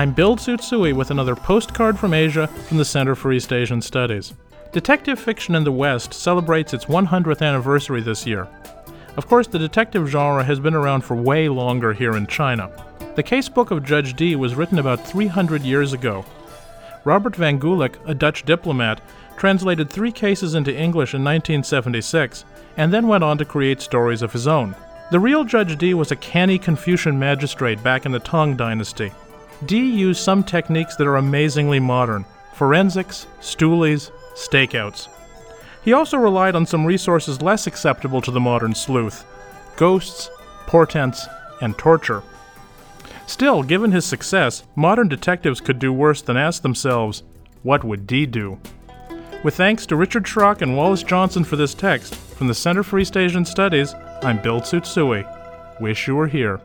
I'm Bill Tsutsui with another postcard from Asia from the Center for East Asian Studies. Detective fiction in the West celebrates its 100th anniversary this year. Of course, the detective genre has been around for way longer here in China. The casebook of Judge Dee was written about 300 years ago. Robert van Gulik, a Dutch diplomat, translated three cases into English in 1976 and then went on to create stories of his own. The real Judge Dee was a canny Confucian magistrate back in the Tang Dynasty. Dee used some techniques that are amazingly modern forensics, stoolies, stakeouts. He also relied on some resources less acceptable to the modern sleuth ghosts, portents, and torture. Still, given his success, modern detectives could do worse than ask themselves, what would Dee do? With thanks to Richard Schrock and Wallace Johnson for this text, from the Center for East Asian Studies, I'm Bill Tsutsui. Wish you were here.